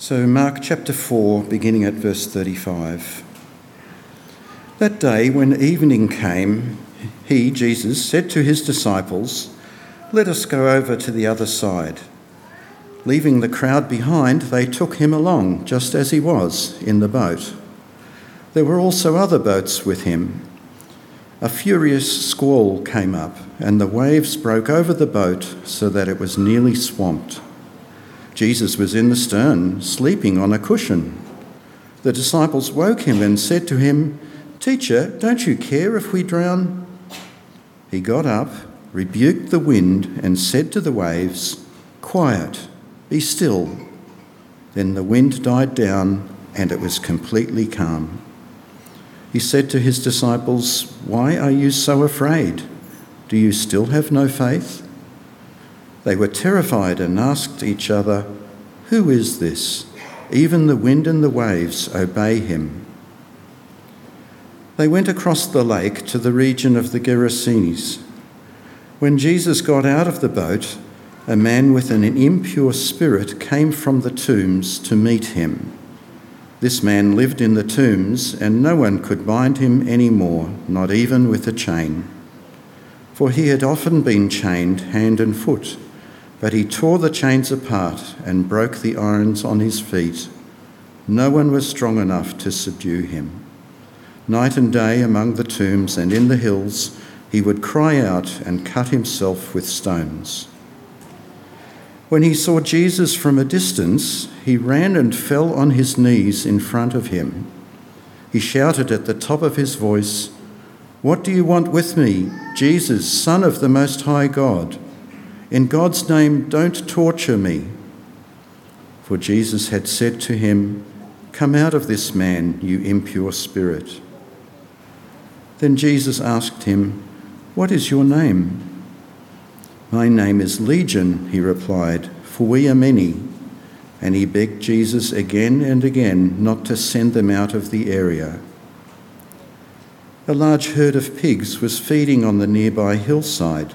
So, Mark chapter 4, beginning at verse 35. That day, when evening came, he, Jesus, said to his disciples, Let us go over to the other side. Leaving the crowd behind, they took him along, just as he was, in the boat. There were also other boats with him. A furious squall came up, and the waves broke over the boat so that it was nearly swamped. Jesus was in the stern, sleeping on a cushion. The disciples woke him and said to him, Teacher, don't you care if we drown? He got up, rebuked the wind, and said to the waves, Quiet, be still. Then the wind died down, and it was completely calm. He said to his disciples, Why are you so afraid? Do you still have no faith? They were terrified and asked each other, Who is this? Even the wind and the waves obey him. They went across the lake to the region of the Gerasenes. When Jesus got out of the boat, a man with an impure spirit came from the tombs to meet him. This man lived in the tombs, and no one could bind him any more, not even with a chain. For he had often been chained hand and foot but he tore the chains apart and broke the irons on his feet. No one was strong enough to subdue him. Night and day among the tombs and in the hills, he would cry out and cut himself with stones. When he saw Jesus from a distance, he ran and fell on his knees in front of him. He shouted at the top of his voice, What do you want with me, Jesus, Son of the Most High God? In God's name, don't torture me. For Jesus had said to him, Come out of this man, you impure spirit. Then Jesus asked him, What is your name? My name is Legion, he replied, for we are many. And he begged Jesus again and again not to send them out of the area. A large herd of pigs was feeding on the nearby hillside.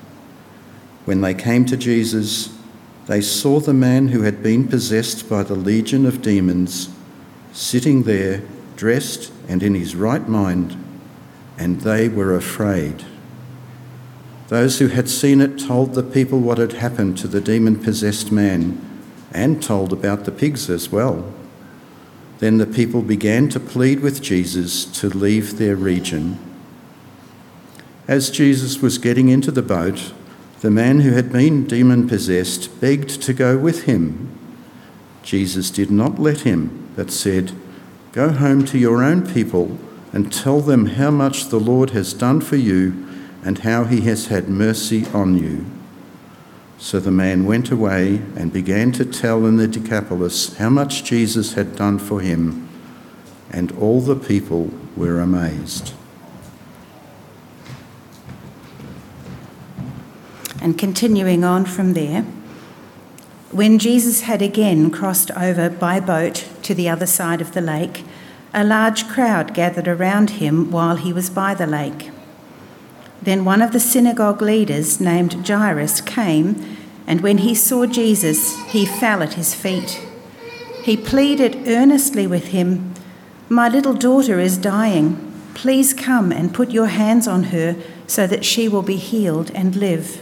When they came to Jesus, they saw the man who had been possessed by the legion of demons sitting there, dressed and in his right mind, and they were afraid. Those who had seen it told the people what had happened to the demon possessed man and told about the pigs as well. Then the people began to plead with Jesus to leave their region. As Jesus was getting into the boat, the man who had been demon possessed begged to go with him. Jesus did not let him, but said, Go home to your own people and tell them how much the Lord has done for you and how he has had mercy on you. So the man went away and began to tell in the Decapolis how much Jesus had done for him, and all the people were amazed. And continuing on from there, when Jesus had again crossed over by boat to the other side of the lake, a large crowd gathered around him while he was by the lake. Then one of the synagogue leaders, named Jairus, came, and when he saw Jesus, he fell at his feet. He pleaded earnestly with him, My little daughter is dying. Please come and put your hands on her so that she will be healed and live.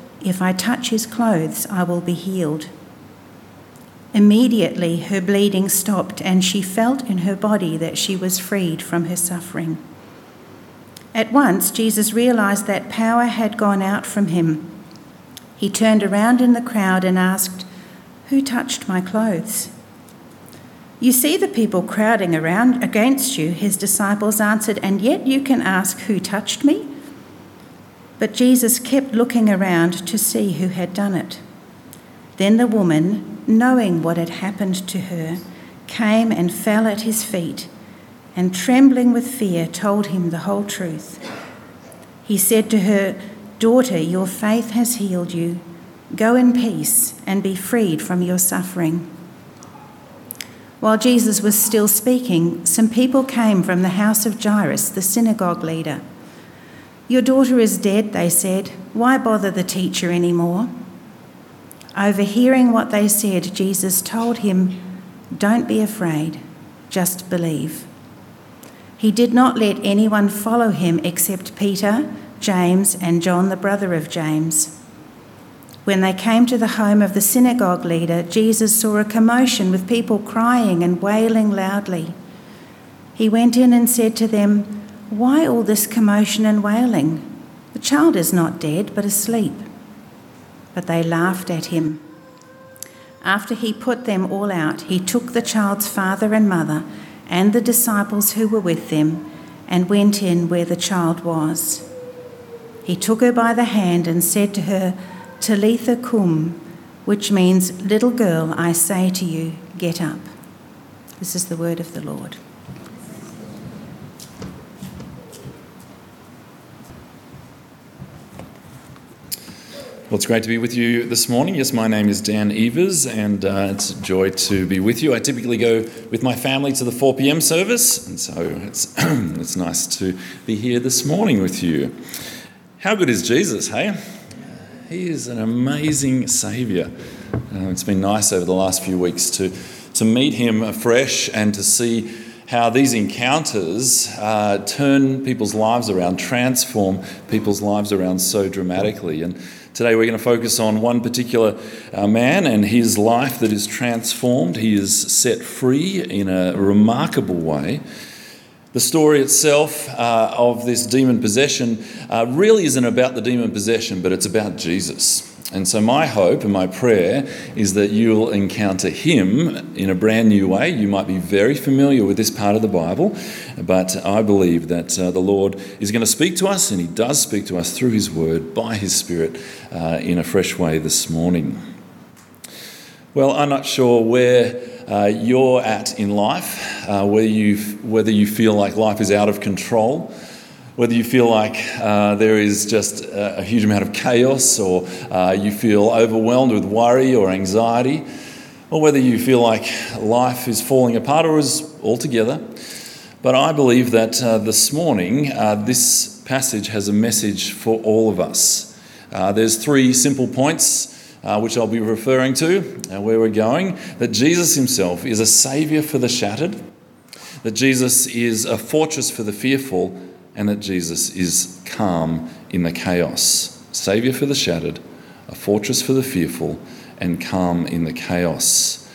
if I touch his clothes, I will be healed. Immediately her bleeding stopped, and she felt in her body that she was freed from her suffering. At once, Jesus realized that power had gone out from him. He turned around in the crowd and asked, Who touched my clothes? You see the people crowding around against you, his disciples answered, and yet you can ask, Who touched me? But Jesus kept looking around to see who had done it. Then the woman, knowing what had happened to her, came and fell at his feet, and trembling with fear, told him the whole truth. He said to her, Daughter, your faith has healed you. Go in peace and be freed from your suffering. While Jesus was still speaking, some people came from the house of Jairus, the synagogue leader. Your daughter is dead, they said. Why bother the teacher anymore? Overhearing what they said, Jesus told him, Don't be afraid, just believe. He did not let anyone follow him except Peter, James, and John, the brother of James. When they came to the home of the synagogue leader, Jesus saw a commotion with people crying and wailing loudly. He went in and said to them, Why all this commotion and wailing? The child is not dead, but asleep but they laughed at him. After he put them all out, he took the child's father and mother and the disciples who were with them and went in where the child was. He took her by the hand and said to her, Talitha koum, which means, Little girl, I say to you, get up. This is the word of the Lord. Well, it's great to be with you this morning. Yes, my name is Dan Evers, and uh, it's a joy to be with you. I typically go with my family to the 4 p.m. service, and so it's, it's nice to be here this morning with you. How good is Jesus, hey? He is an amazing Saviour. Uh, it's been nice over the last few weeks to, to meet him afresh and to see how these encounters uh, turn people's lives around, transform people's lives around so dramatically. And Today we're going to focus on one particular uh, man and his life that is transformed. He is set free in a remarkable way. The story itself uh, of this demon possession uh, really isn't about the demon possession, but it's about Jesus. And so, my hope and my prayer is that you'll encounter Him in a brand new way. You might be very familiar with this part of the Bible, but I believe that uh, the Lord is going to speak to us, and He does speak to us through His Word by His Spirit uh, in a fresh way this morning. Well, I'm not sure where uh, you're at in life, uh, whether, you whether you feel like life is out of control whether you feel like uh, there is just a, a, huge amount of chaos or uh, you feel overwhelmed with worry or anxiety, or whether you feel like life is falling apart or is altogether. But I believe that uh, this morning, uh, this passage has a message for all of us. Uh, there's three simple points. Uh, which I'll be referring to, and where we're going, that Jesus himself is a saviour for the shattered, that Jesus is a fortress for the fearful, and that Jesus is calm in the chaos, Saviour for the shattered, a fortress for the fearful, and calm in the chaos.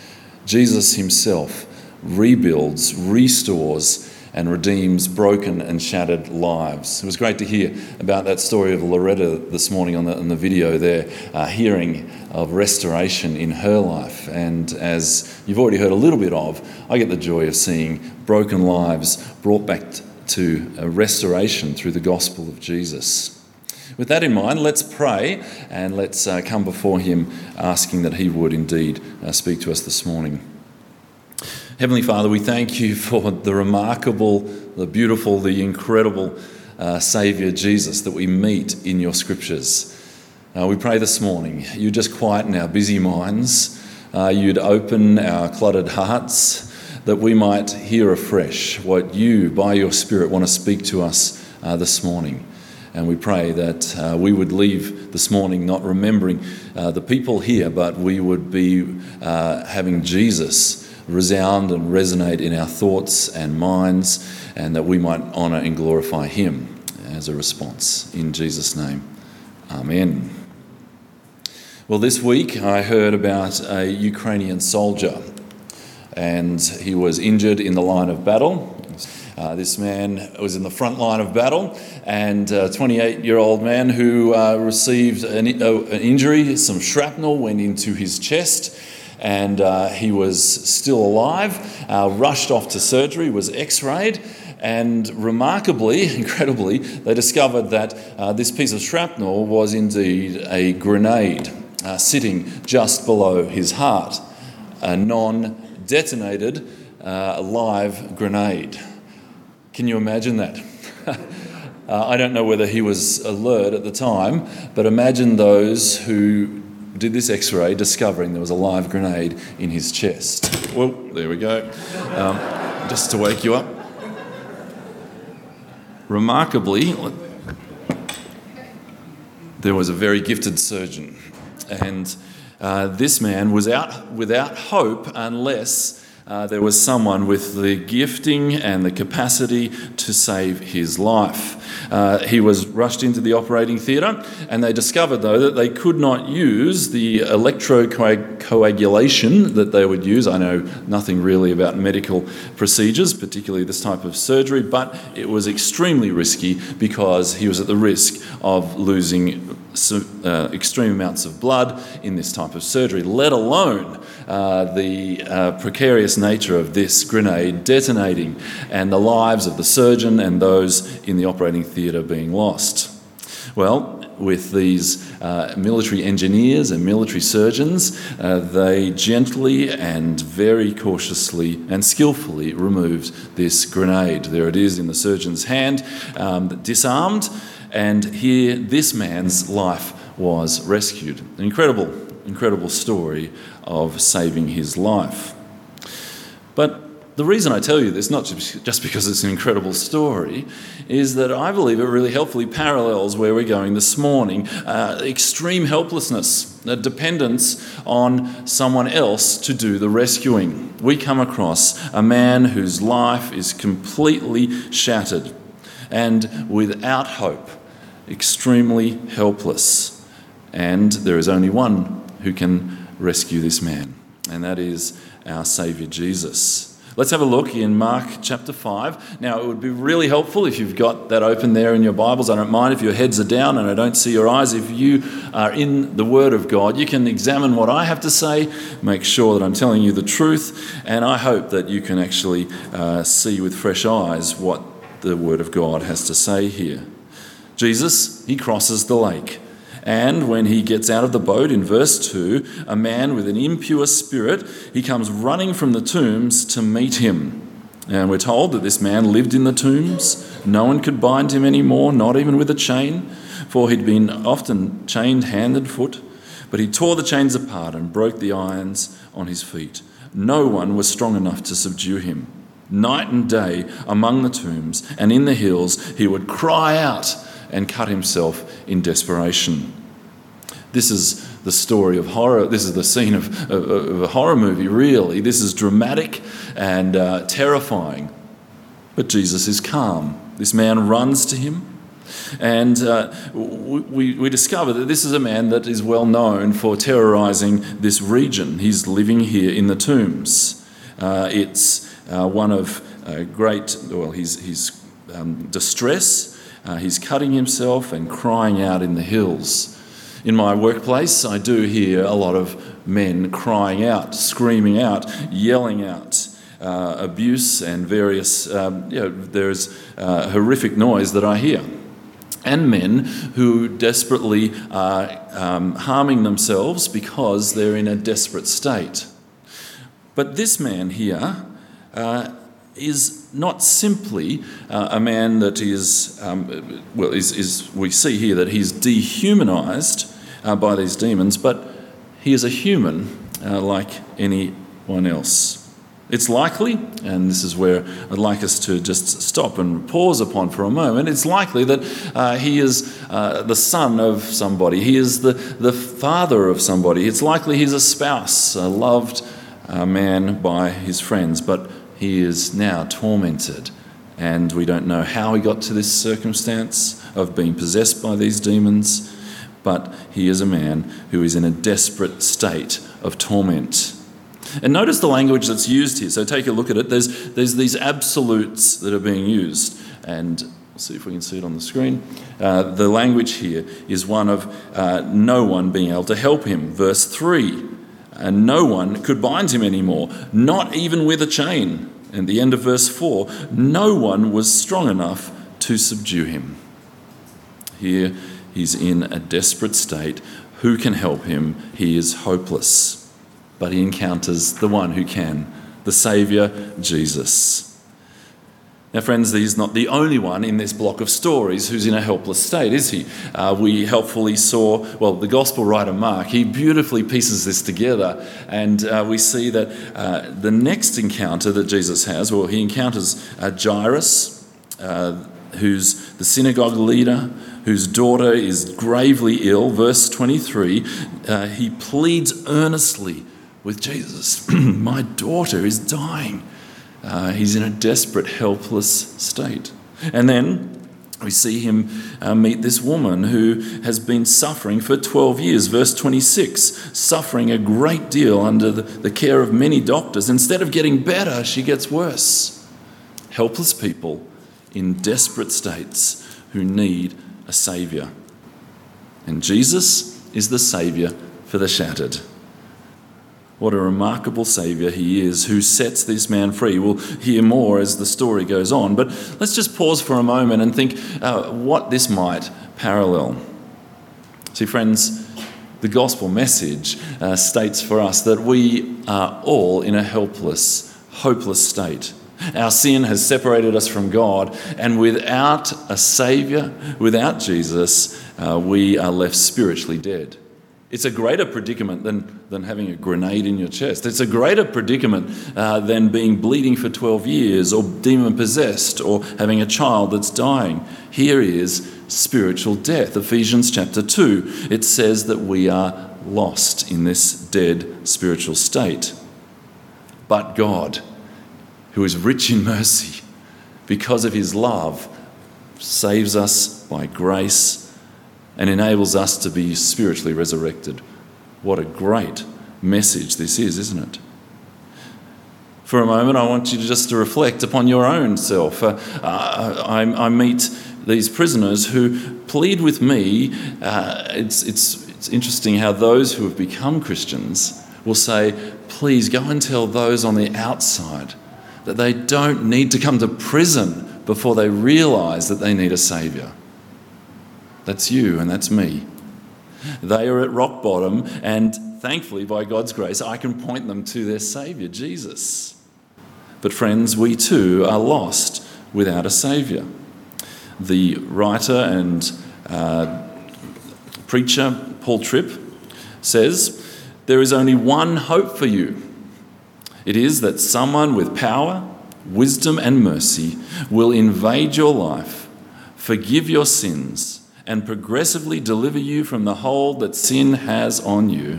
Jesus himself rebuilds, restores, and redeems broken and shattered lives. It was great to hear about that story of Loretta this morning on the, on the video there, uh, hearing of restoration in her life. And as you've already heard a little bit of, I get the joy of seeing broken lives brought back to a restoration through the gospel of Jesus. With that in mind, let's pray and let's uh, come before Him asking that He would indeed uh, speak to us this morning. Heavenly Father, we thank you for the remarkable, the beautiful, the incredible uh, Saviour Jesus that we meet in your scriptures. Uh, we pray this morning you just quieten our busy minds, uh, you'd open our cluttered hearts that we might hear afresh what you, by your Spirit, want to speak to us uh, this morning. And we pray that uh, we would leave this morning not remembering uh, the people here, but we would be uh, having Jesus resound and resonate in our thoughts and minds, and that we might honour and glorify Him as a response. In Jesus' name, Amen. Well, this week I heard about a Ukrainian soldier, and he was injured in the line of battle. Uh, this man was in the front line of battle, and a 28 year old man who uh, received an, uh, an, injury, some shrapnel went into his chest, and uh, he was still alive, uh, rushed off to surgery, was x rayed. And remarkably, incredibly, they discovered that uh, this piece of shrapnel was indeed a grenade sitting just below his heart, a non detonated a live grenade. Can you imagine that? uh, I don't know whether he was alert at the time, but imagine those who did this x ray discovering there was a live grenade in his chest. Well, there we go. Um, just to wake you up. Remarkably, there was a very gifted surgeon, and uh, this man was out without hope unless uh, there was someone with the gifting and the capacity to save his life. Uh, he was rushed into the operating theatre, and they discovered, though, that they could not use the electrocoagulation that they would use. I know nothing really about medical procedures, particularly this type of surgery, but it was extremely risky because he was at the risk of losing uh, extreme amounts of blood in this type of surgery, let alone uh, the uh, precarious nature of this grenade detonating and the lives of the surgeon and those in the operating theatre being lost. Well, with these uh, military engineers and military surgeons, uh, they gently and very cautiously and skillfully removed this grenade. There it is in the surgeon's hand, um, disarmed, and here this man's life was rescued. An incredible, incredible story of saving his life. But the reason I tell you this, not just because it's an incredible story, is that I believe it really helpfully parallels where we're going this morning. Uh, extreme helplessness, a dependence on someone else to do the rescuing. We come across a man whose life is completely shattered and without hope, extremely helpless. And there is only one who can rescue this man, and that is our Saviour Jesus. Let's have a look in Mark chapter 5. Now, it would be really helpful if you've got that open there in your Bibles. I don't mind if your heads are down and I don't see your eyes. If you are in the Word of God, you can examine what I have to say, make sure that I'm telling you the truth, and I hope that you can actually uh, see with fresh eyes what the Word of God has to say here. Jesus, he crosses the lake. And when he gets out of the boat in verse 2, a man with an impure spirit, he comes running from the tombs to meet him. And we're told that this man lived in the tombs. No one could bind him anymore, not even with a chain, for he'd been often chained hand and foot. But he tore the chains apart and broke the irons on his feet. No one was strong enough to subdue him. Night and day among the tombs and in the hills, he would cry out and cut himself in desperation. This is the story of horror. This is the scene of, of, of a horror movie, really. This is dramatic and uh, terrifying. But Jesus is calm. This man runs to him. And uh, we, we discover that this is a man that is well known for terrorizing this region. He's living here in the tombs. Uh, it's uh, one of uh, great, well, his, his um, distress uh, he's cutting himself and crying out in the hills. In my workplace, I do hear a lot of men crying out, screaming out, yelling out. Uh, abuse and various, um, you know, there's uh, horrific noise that I hear. And men who desperately are um, harming themselves because they're in a desperate state. But this man here uh, is not simply uh, a man that is, um, well, is, is, we see here that he's dehumanized uh, by these demons, but he is a human uh, like anyone else. It's likely, and this is where I'd like us to just stop and pause upon for a moment. It's likely that uh, he is uh, the son of somebody, he is the, the father of somebody. It's likely he's a spouse, a loved uh, man by his friends, but he is now tormented. And we don't know how he got to this circumstance of being possessed by these demons, but he is a man who is in a desperate state of torment. And notice the language that's used here. So take a look at it. There's, there's these absolutes that are being used. And we'll see if we can see it on the screen. Uh, the language here is one of uh, no one being able to help him. Verse 3 and no one could bind him anymore, not even with a chain. And the end of verse 4 no one was strong enough to subdue him. Here he's in a desperate state. Who can help him? He is hopeless but he encounters the one who can, the Saviour, Jesus. Now, friends, he's not the only one in this block of stories who's in a helpless state, is he? Uh, we helpfully saw, well, the Gospel writer Mark, he beautifully pieces this together, and uh, we see that uh, the next encounter that Jesus has, well, he encounters uh, Jairus, uh, who's the synagogue leader, whose daughter is gravely ill. Verse 23, uh, he pleads earnestly with Jesus. My daughter is dying. Uh, he's in a desperate, helpless state. And then we see him uh, meet this woman who has been suffering for 12 years. Verse 26 suffering a great deal under the, the care of many doctors. Instead of getting better, she gets worse. Helpless people in desperate states who need a Saviour. And Jesus is the Saviour for the shattered. What a remarkable Saviour he is who sets this man free. We'll hear more as the story goes on, but let's just pause for a moment and think uh, what this might parallel. See, friends, the gospel message uh, states for us that we are all in a helpless, hopeless state. Our sin has separated us from God, and without a Saviour, without Jesus, uh, we are left spiritually dead. It's a greater predicament than, than having a grenade in your chest. It's a greater predicament uh, than being bleeding for 12 years or demon possessed or having a child that's dying. Here is spiritual death. Ephesians chapter 2, it says that we are lost in this dead spiritual state. But God, who is rich in mercy, because of his love, saves us by grace and enables us to be spiritually resurrected. What a great message this is, isn't it? For a moment, I want you to just to reflect upon your own self. Uh, I, I, meet these prisoners who plead with me. Uh, it's, it's, it's interesting how those who have become Christians will say, Please go and tell those on the outside that they don't need to come to prison before they realize that they need a Saviour. That's you and that's me. They are at rock bottom, and thankfully, by God's grace, I can point them to their Saviour, Jesus. But, friends, we too are lost without a Saviour. The writer and uh, preacher, Paul Tripp, says, There is only one hope for you. It is that someone with power, wisdom, and mercy will invade your life, forgive your sins, and progressively deliver you from the hold that sin has on you.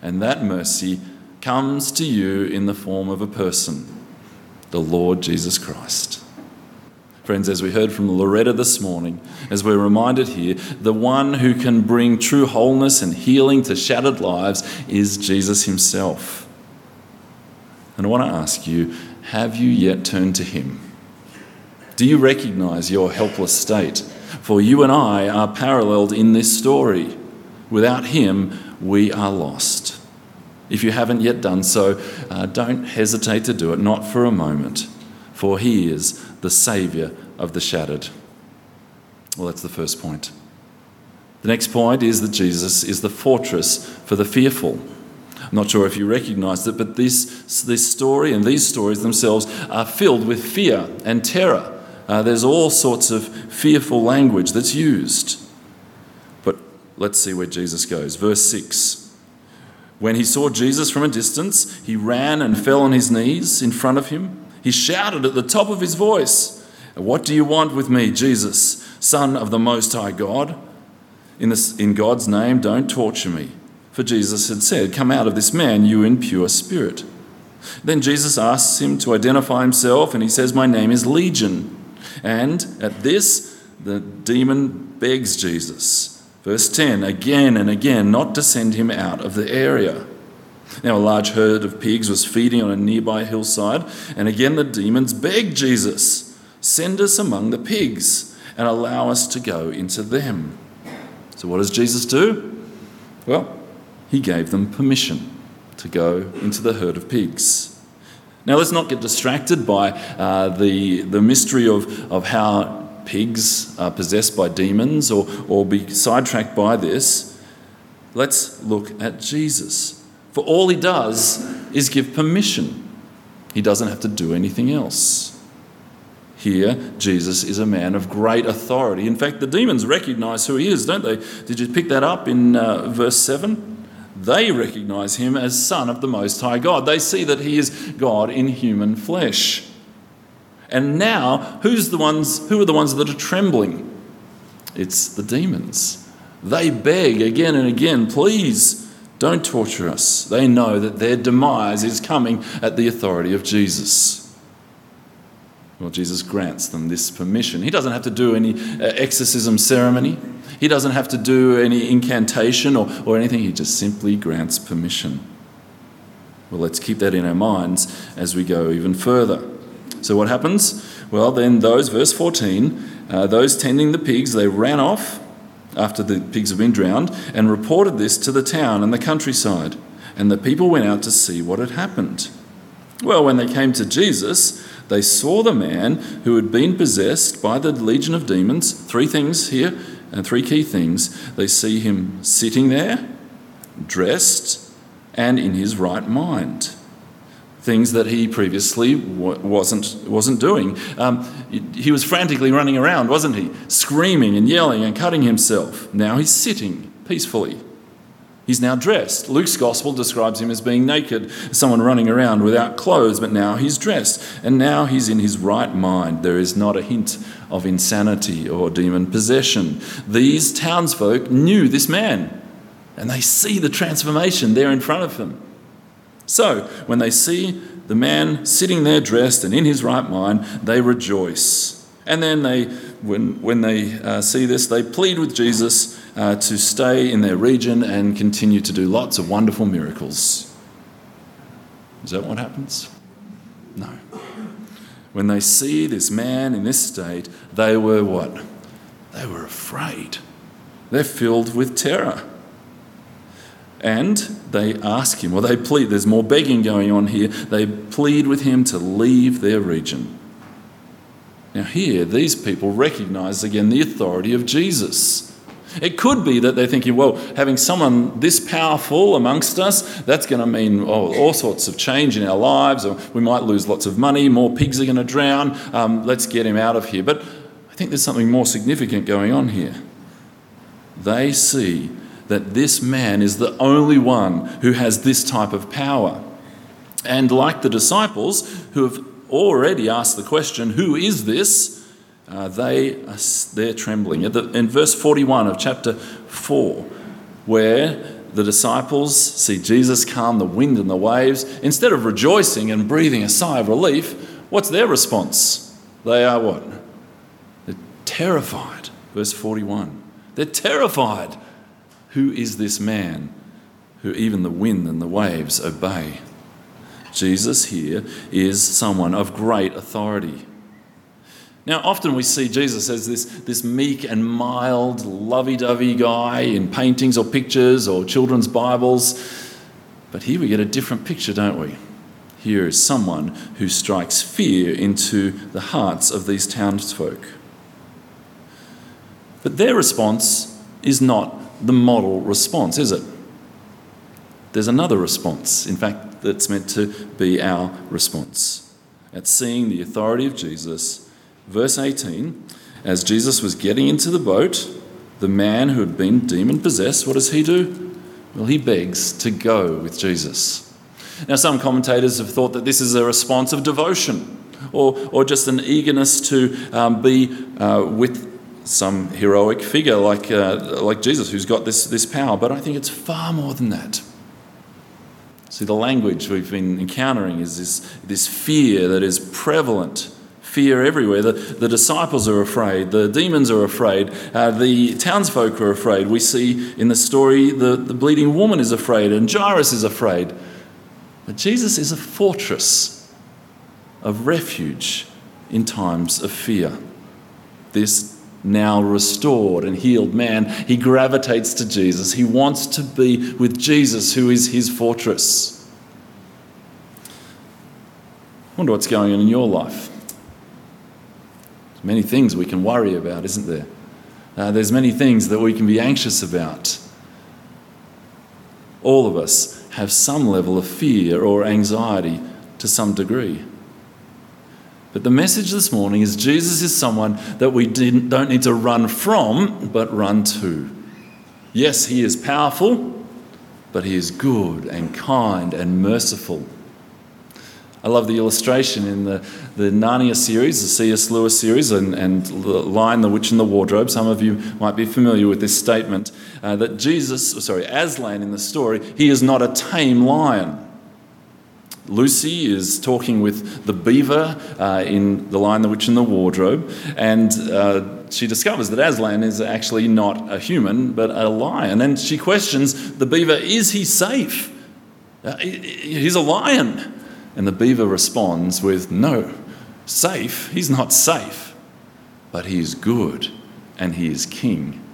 And that mercy comes to you in the form of a person, the Lord Jesus Christ. Friends, as we heard from Loretta this morning, as we're reminded here, the one who can bring true wholeness and healing to shattered lives is Jesus himself. And I want to ask you have you yet turned to him? Do you recognize your helpless state? For you and I are paralleled in this story. Without him, we are lost. If you haven't yet done so, uh, don't hesitate to do it, not for a moment, for he is the Saviour of the shattered. Well, that's the first point. The next point is that Jesus is the fortress for the fearful. I'm not sure if you recognize it, but this, this story and these stories themselves are filled with fear and terror. Uh, there's all sorts of fearful language that's used. But let's see where Jesus goes. Verse 6. When he saw Jesus from a distance, he ran and fell on his knees in front of him. He shouted at the top of his voice, What do you want with me, Jesus, Son of the Most High God? In, this, in God's name, don't torture me. For Jesus had said, Come out of this man, you impure spirit. Then Jesus asks him to identify himself, and he says, My name is Legion and at this, the demon begs Jesus. Verse 10 again and again, not to send him out of the area. Now, a large herd of pigs was feeding on a nearby hillside, and again the demons begged Jesus, Send us among the pigs and allow us to go into them. So, what does Jesus do? Well, he gave them permission to go into the herd of pigs. Now, let's not get distracted by uh, the, the mystery of, of how pigs are possessed by demons or, or be sidetracked by this. Let's look at Jesus. For all he does is give permission, he doesn't have to do anything else. Here, Jesus is a man of great authority. In fact, the demons recognize who he is, don't they? Did you pick that up in uh, verse 7? They recognize him as Son of the Most High God. They see that he is God in human flesh. And now, who's the ones, who are the ones that are trembling? It's the demons. They beg again and again, please don't torture us. They know that their demise is coming at the authority of Jesus. Well, Jesus grants them this permission. He doesn't have to do any uh, exorcism ceremony, he doesn't have to do any incantation or, or anything. He just simply grants permission. Well, let's keep that in our minds as we go even further. So, what happens? Well, then, those, verse 14, uh, those tending the pigs, they ran off after the pigs had been drowned and reported this to the town and the countryside. And the people went out to see what had happened. Well, when they came to Jesus, they saw the man who had been possessed by the legion of demons. Three things here, and three key things. They see him sitting there, dressed, and in his right mind. Things that he previously wasn't, wasn't doing. Um, he was frantically running around, wasn't he? Screaming and yelling and cutting himself. Now he's sitting peacefully. He's now dressed. Luke's gospel describes him as being naked, someone running around without clothes, but now he's dressed. And now he's in his right mind. There is not a hint of insanity or demon possession. These townsfolk knew this man, and they see the transformation there in front of them. So, when they see the man sitting there dressed and in his right mind, they rejoice. And then they, when, when they uh, see this, they plead with Jesus uh, to stay in their region and continue to do lots of wonderful miracles. Is that what happens? No. When they see this man in this state, they were what? They were afraid. They're filled with terror. And they ask him, or they plead, there's more begging going on here. They plead with him to leave their region. Now, here, these people recognize again the authority of Jesus. It could be that they're thinking, well, having someone this powerful amongst us, that's going to mean oh, all sorts of change in our lives, or we might lose lots of money, more pigs are going to drown, um, let's get him out of here. But I think there's something more significant going on here. They see that this man is the only one who has this type of power. And like the disciples who have already asked the question, who is this? uh, they are, they're trembling. In verse 41 of chapter 4, where the disciples see Jesus calm the wind and the waves, instead of rejoicing and breathing a sigh of relief, what's their response? They are what? They're terrified. Verse 41. They're terrified. Who is this man who even the wind and the waves obey? Jesus here is someone of great authority. Now, often we see Jesus as this, this meek and mild, lovey dovey guy in paintings or pictures or children's Bibles. But here we get a different picture, don't we? Here is someone who strikes fear into the hearts of these townsfolk. But their response is not the model response, is it? There's another response, in fact, that's meant to be our response at seeing the authority of Jesus Verse 18 As Jesus was getting into the boat, the man who had been demon possessed, what does he do? Well, he begs to go with Jesus. Now, some commentators have thought that this is a response of devotion or, or just an eagerness to um, be uh, with some heroic figure like, uh, like Jesus who's got this, this power. But I think it's far more than that. See, the language we've been encountering is this, this fear that is prevalent fear everywhere. The, the disciples are afraid, the demons are afraid, uh, the townsfolk are afraid. We see in the story the, the bleeding woman is afraid, and Jairus is afraid. But Jesus is a fortress of refuge in times of fear. This now restored and healed man, he gravitates to Jesus. He wants to be with Jesus, who is his fortress. I wonder what's going on in your life. There's many things we can worry about, isn't there? Uh, there's many things that we can be anxious about. All of us have some level of fear or anxiety to some degree. But the message this morning is Jesus is someone that we don't need to run from, but run to. Yes, he is powerful, but he is good and kind and merciful. I love the illustration in the, the Narnia series, the C.S. Lewis series, and, and the Lion, the Witch, and the Wardrobe. Some of you might be familiar with this statement uh, that Jesus, sorry, Aslan in the story, he is not a tame lion. Lucy is talking with the beaver uh, in The Lion, the Witch, and the Wardrobe, and uh, she discovers that Aslan is actually not a human, but a lion. And she questions the beaver, is he safe? Uh, he's a lion. And the beaver responds with, No, safe? He's not safe, but he is good and he is king.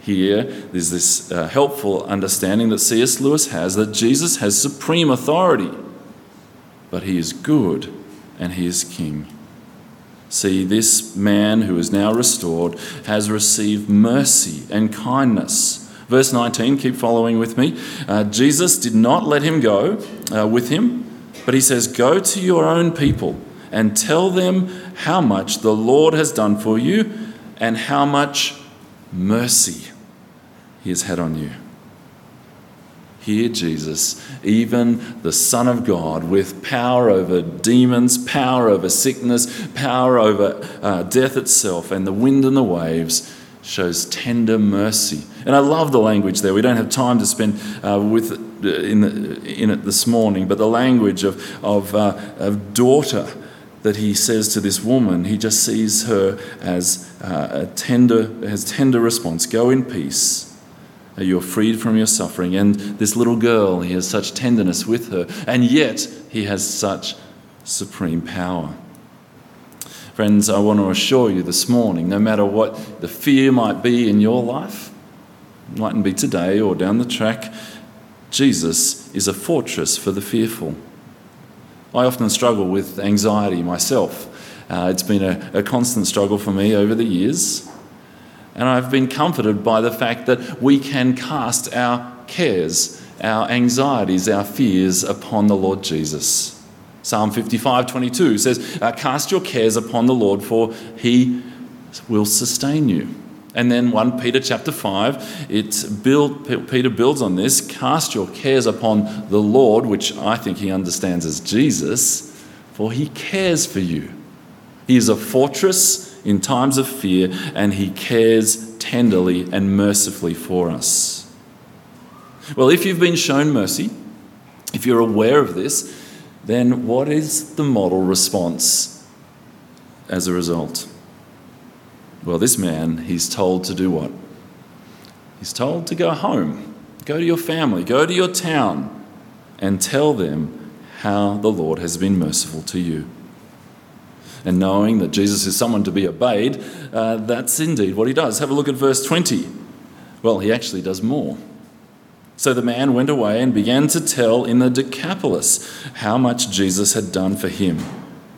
Here, there's this uh, helpful understanding that C.S. Lewis has that Jesus has supreme authority, but he is good and he is king. See, this man who is now restored has received mercy and kindness. Verse 19, keep following with me. Uh, Jesus did not let him go uh, with him but he says, Go to your own people and tell them how much the Lord has done for you and how much mercy he has had on you. Here, Jesus, even the Son of God, with power over demons, power over sickness, power over uh, death itself, and the wind and the waves, shows tender mercy. And I love the language there. We don't have time to spend uh, with uh, in, the, in it this morning, but the language of, of, uh, of daughter that he says to this woman, he just sees her as uh, a tender, as tender response. Go in peace. You're freed from your suffering. And this little girl, he has such tenderness with her, and yet he has such supreme power. Friends, I want to assure you this morning no matter what the fear might be in your life, mightn't be today or down the track, Jesus is a fortress for the fearful. I often struggle with anxiety myself. Uh, it's been a, a constant struggle for me over the years. And I've been comforted by the fact that we can cast our cares, our anxieties, our fears upon the Lord Jesus. Psalm 55 22 says, uh, Cast your cares upon the Lord, for he will sustain you. And then 1 Peter chapter 5, it build, Peter builds on this cast your cares upon the Lord, which I think he understands as Jesus, for he cares for you. He is a fortress in times of fear, and he cares tenderly and mercifully for us. Well, if you've been shown mercy, if you're aware of this, then what is the model response as a result? Well, this man, he's told to do what? He's told to go home, go to your family, go to your town, and tell them how the Lord has been merciful to you. And knowing that Jesus is someone to be obeyed, uh, that's indeed what he does. Have a look at verse 20. Well, he actually does more. So the man went away and began to tell in the Decapolis how much Jesus had done for him.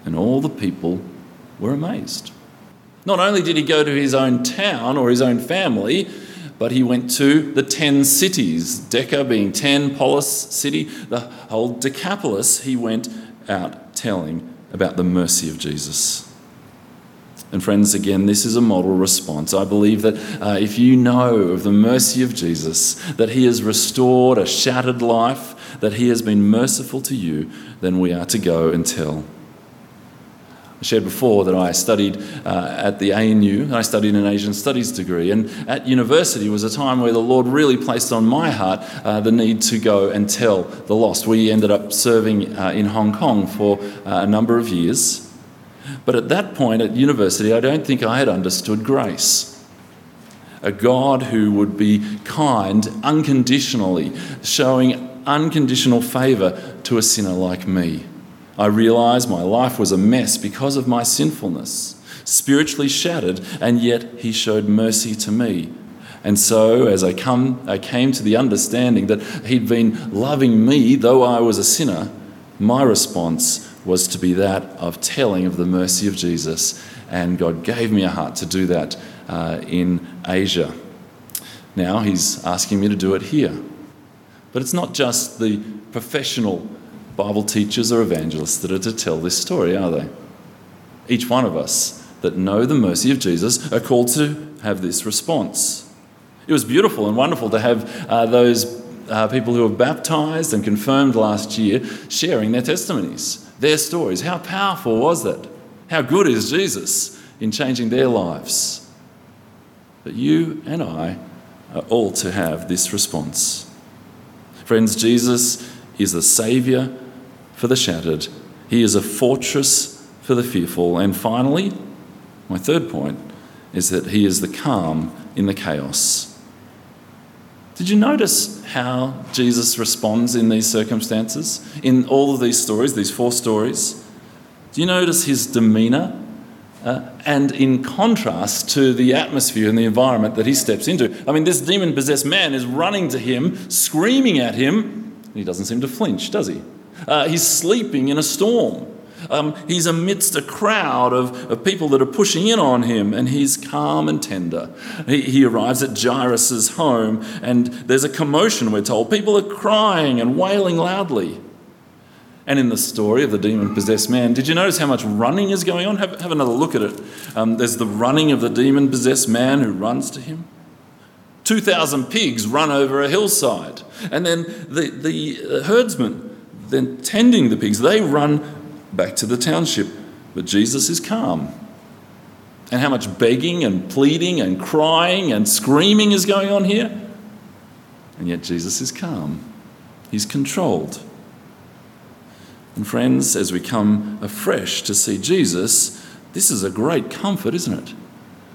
And all the people were amazed. Not only did he go to his own town or his own family, but he went to the ten cities, Deca being ten, Polis city, the whole Decapolis, he went out telling about the mercy of Jesus. And, friends, again, this is a model response. I believe that uh, if you know of the mercy of Jesus, that he has restored a shattered life, that he has been merciful to you, then we are to go and tell. I shared before that I studied uh, at the ANU, I studied an Asian Studies degree, and at university was a time where the Lord really placed on my heart uh, the need to go and tell the lost. We ended up serving uh, in Hong Kong for uh, a number of years. But at that point at university, I don't think I had understood grace. A God who would be kind unconditionally, showing unconditional favour to a sinner like me. I realised my life was a mess because of my sinfulness, spiritually shattered, and yet He showed mercy to me. And so, as I, come, I came to the understanding that He'd been loving me, though I was a sinner, my response was to be that of telling of the mercy of Jesus. And God gave me a heart to do that uh, in Asia. Now He's asking me to do it here. But it's not just the professional Bible teachers or evangelists that are to tell this story, are they? Each one of us that know the mercy of Jesus are called to have this response. It was beautiful and wonderful to have uh, those uh, people who were baptized and confirmed last year sharing their testimonies, their stories. How powerful was that? How good is Jesus in changing their lives? But you and I are all to have this response. Friends, Jesus is the Saviour for the shattered, He is a fortress for the fearful. And finally, my third point is that He is the calm in the chaos. Did you notice how Jesus responds in these circumstances? In all of these stories, these four stories? Do you notice his demeanour? Uh, and in contrast to the atmosphere and the environment that he steps into. I mean, this demon possessed man is running to him, screaming at him. and He doesn't seem to flinch, does he? Uh, he's sleeping in a storm. Um, he's amidst a crowd of, of people that are pushing in on him, and he's calm and tender. He, he arrives at Jairus' home, and there's a commotion, we're told. People are crying and wailing loudly. And in the story of the demon possessed man, did you notice how much running is going on? Have, have another look at it. Um, there's the running of the demon possessed man who runs to him. 2,000 pigs run over a hillside. And then the, the herdsmen, then tending the pigs, they run back to the township. But Jesus is calm. And how much begging and pleading and crying and screaming is going on here? And yet Jesus is calm. He's controlled. And friends, as we come afresh to see Jesus, this is a great comfort, isn't it?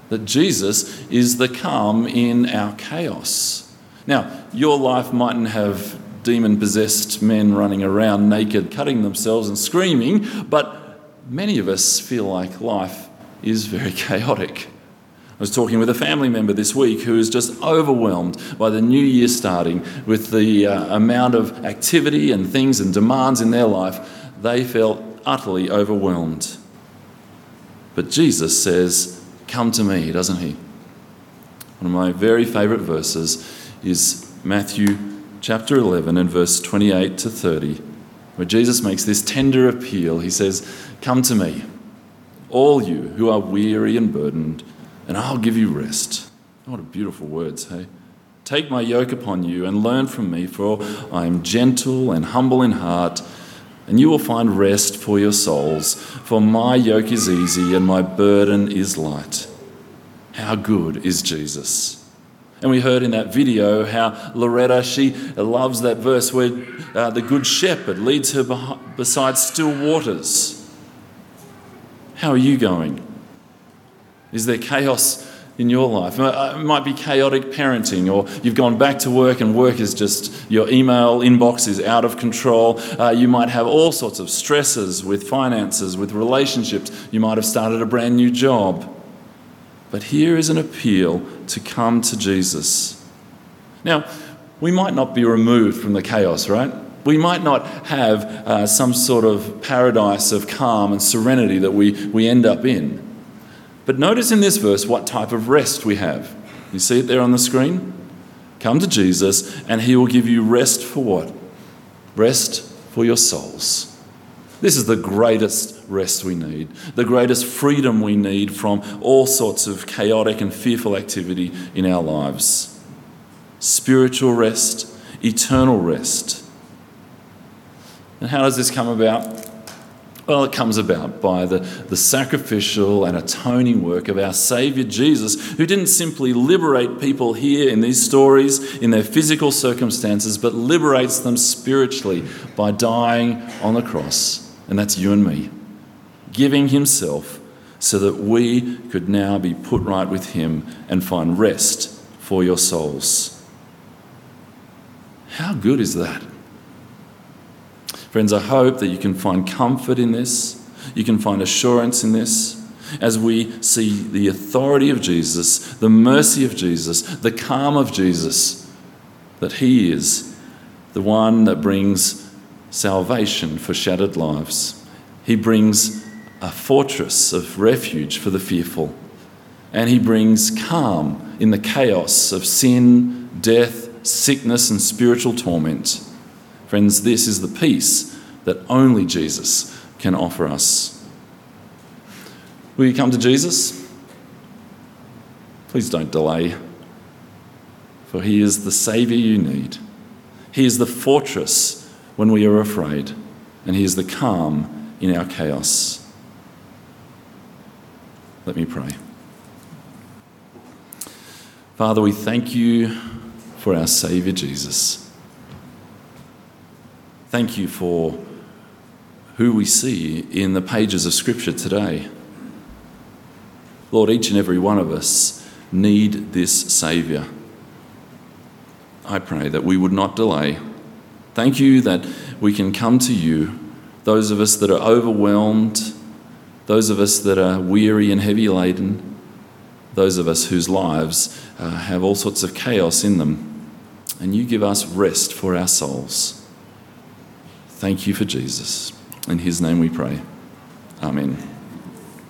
That Jesus is the calm in our chaos. Now, your life mightn't have demon possessed men running around naked, cutting themselves and screaming, but many of us feel like life is very chaotic. I was talking with a family member this week who is just overwhelmed by the new year starting with the uh, amount of activity and things and demands in their life. They felt utterly overwhelmed. But Jesus says, Come to me, doesn't he? One of my very favourite verses is Matthew chapter 11 and verse 28 to 30, where Jesus makes this tender appeal. He says, Come to me, all you who are weary and burdened, and I'll give you rest. Oh, what a beautiful words, hey? Take my yoke upon you and learn from me, for I am gentle and humble in heart, and you will find rest for your souls. For my yoke is easy and my burden is light. How good is Jesus! And we heard in that video how Loretta, she loves that verse where uh, the good shepherd leads her beside still waters. How are you going? Is there chaos in your life? Uh, it might be chaotic parenting, or you've gone back to work and work is just, your email inbox is out of control. Uh, you might have all sorts of stresses with finances, with relationships. You might have started a brand new job. But here is an appeal to come to Jesus. Now, we might not be removed from the chaos, right? We might not have uh, some sort of paradise of calm and serenity that we, we end up in. But notice in this verse what type of rest we have. You see it there on the screen? Come to Jesus, and he will give you rest for what? Rest for your souls. This is the greatest rest we need, the greatest freedom we need from all sorts of chaotic and fearful activity in our lives. Spiritual rest, eternal rest. And how does this come about? Well, it comes about by the, the sacrificial and atoning work of our Saviour Jesus, who didn't simply liberate people here in these stories in their physical circumstances, but liberates them spiritually by dying on the cross and that's you and me. giving himself so that we could now be put right with him and find rest for your souls. How good is that? Friends, I hope that you can find comfort in this, you can find assurance in this. As we see the authority of Jesus, the mercy of Jesus, the calm of Jesus, that He is the one that brings salvation for shattered lives. He brings a fortress of refuge for the fearful, and He brings calm in the chaos of sin, death, sickness, and spiritual torment. Friends, this is the peace that only Jesus can offer us. Will you come to Jesus? Please don't delay, for He is the Saviour you need. He is the fortress when we are afraid, and He is the calm in our chaos. Let me pray. Father, we thank you for our Saviour Jesus. Thank you for who we see in the pages of Scripture today. Lord, each and every one of us need this Saviour. I pray that we would not delay. Thank you that we can come to you, those of us that are overwhelmed, those of us that are weary and heavy laden, those of us whose lives uh, have all sorts of chaos in them. And you give us rest for our souls. Thank you for Jesus. In his name we pray. Amen.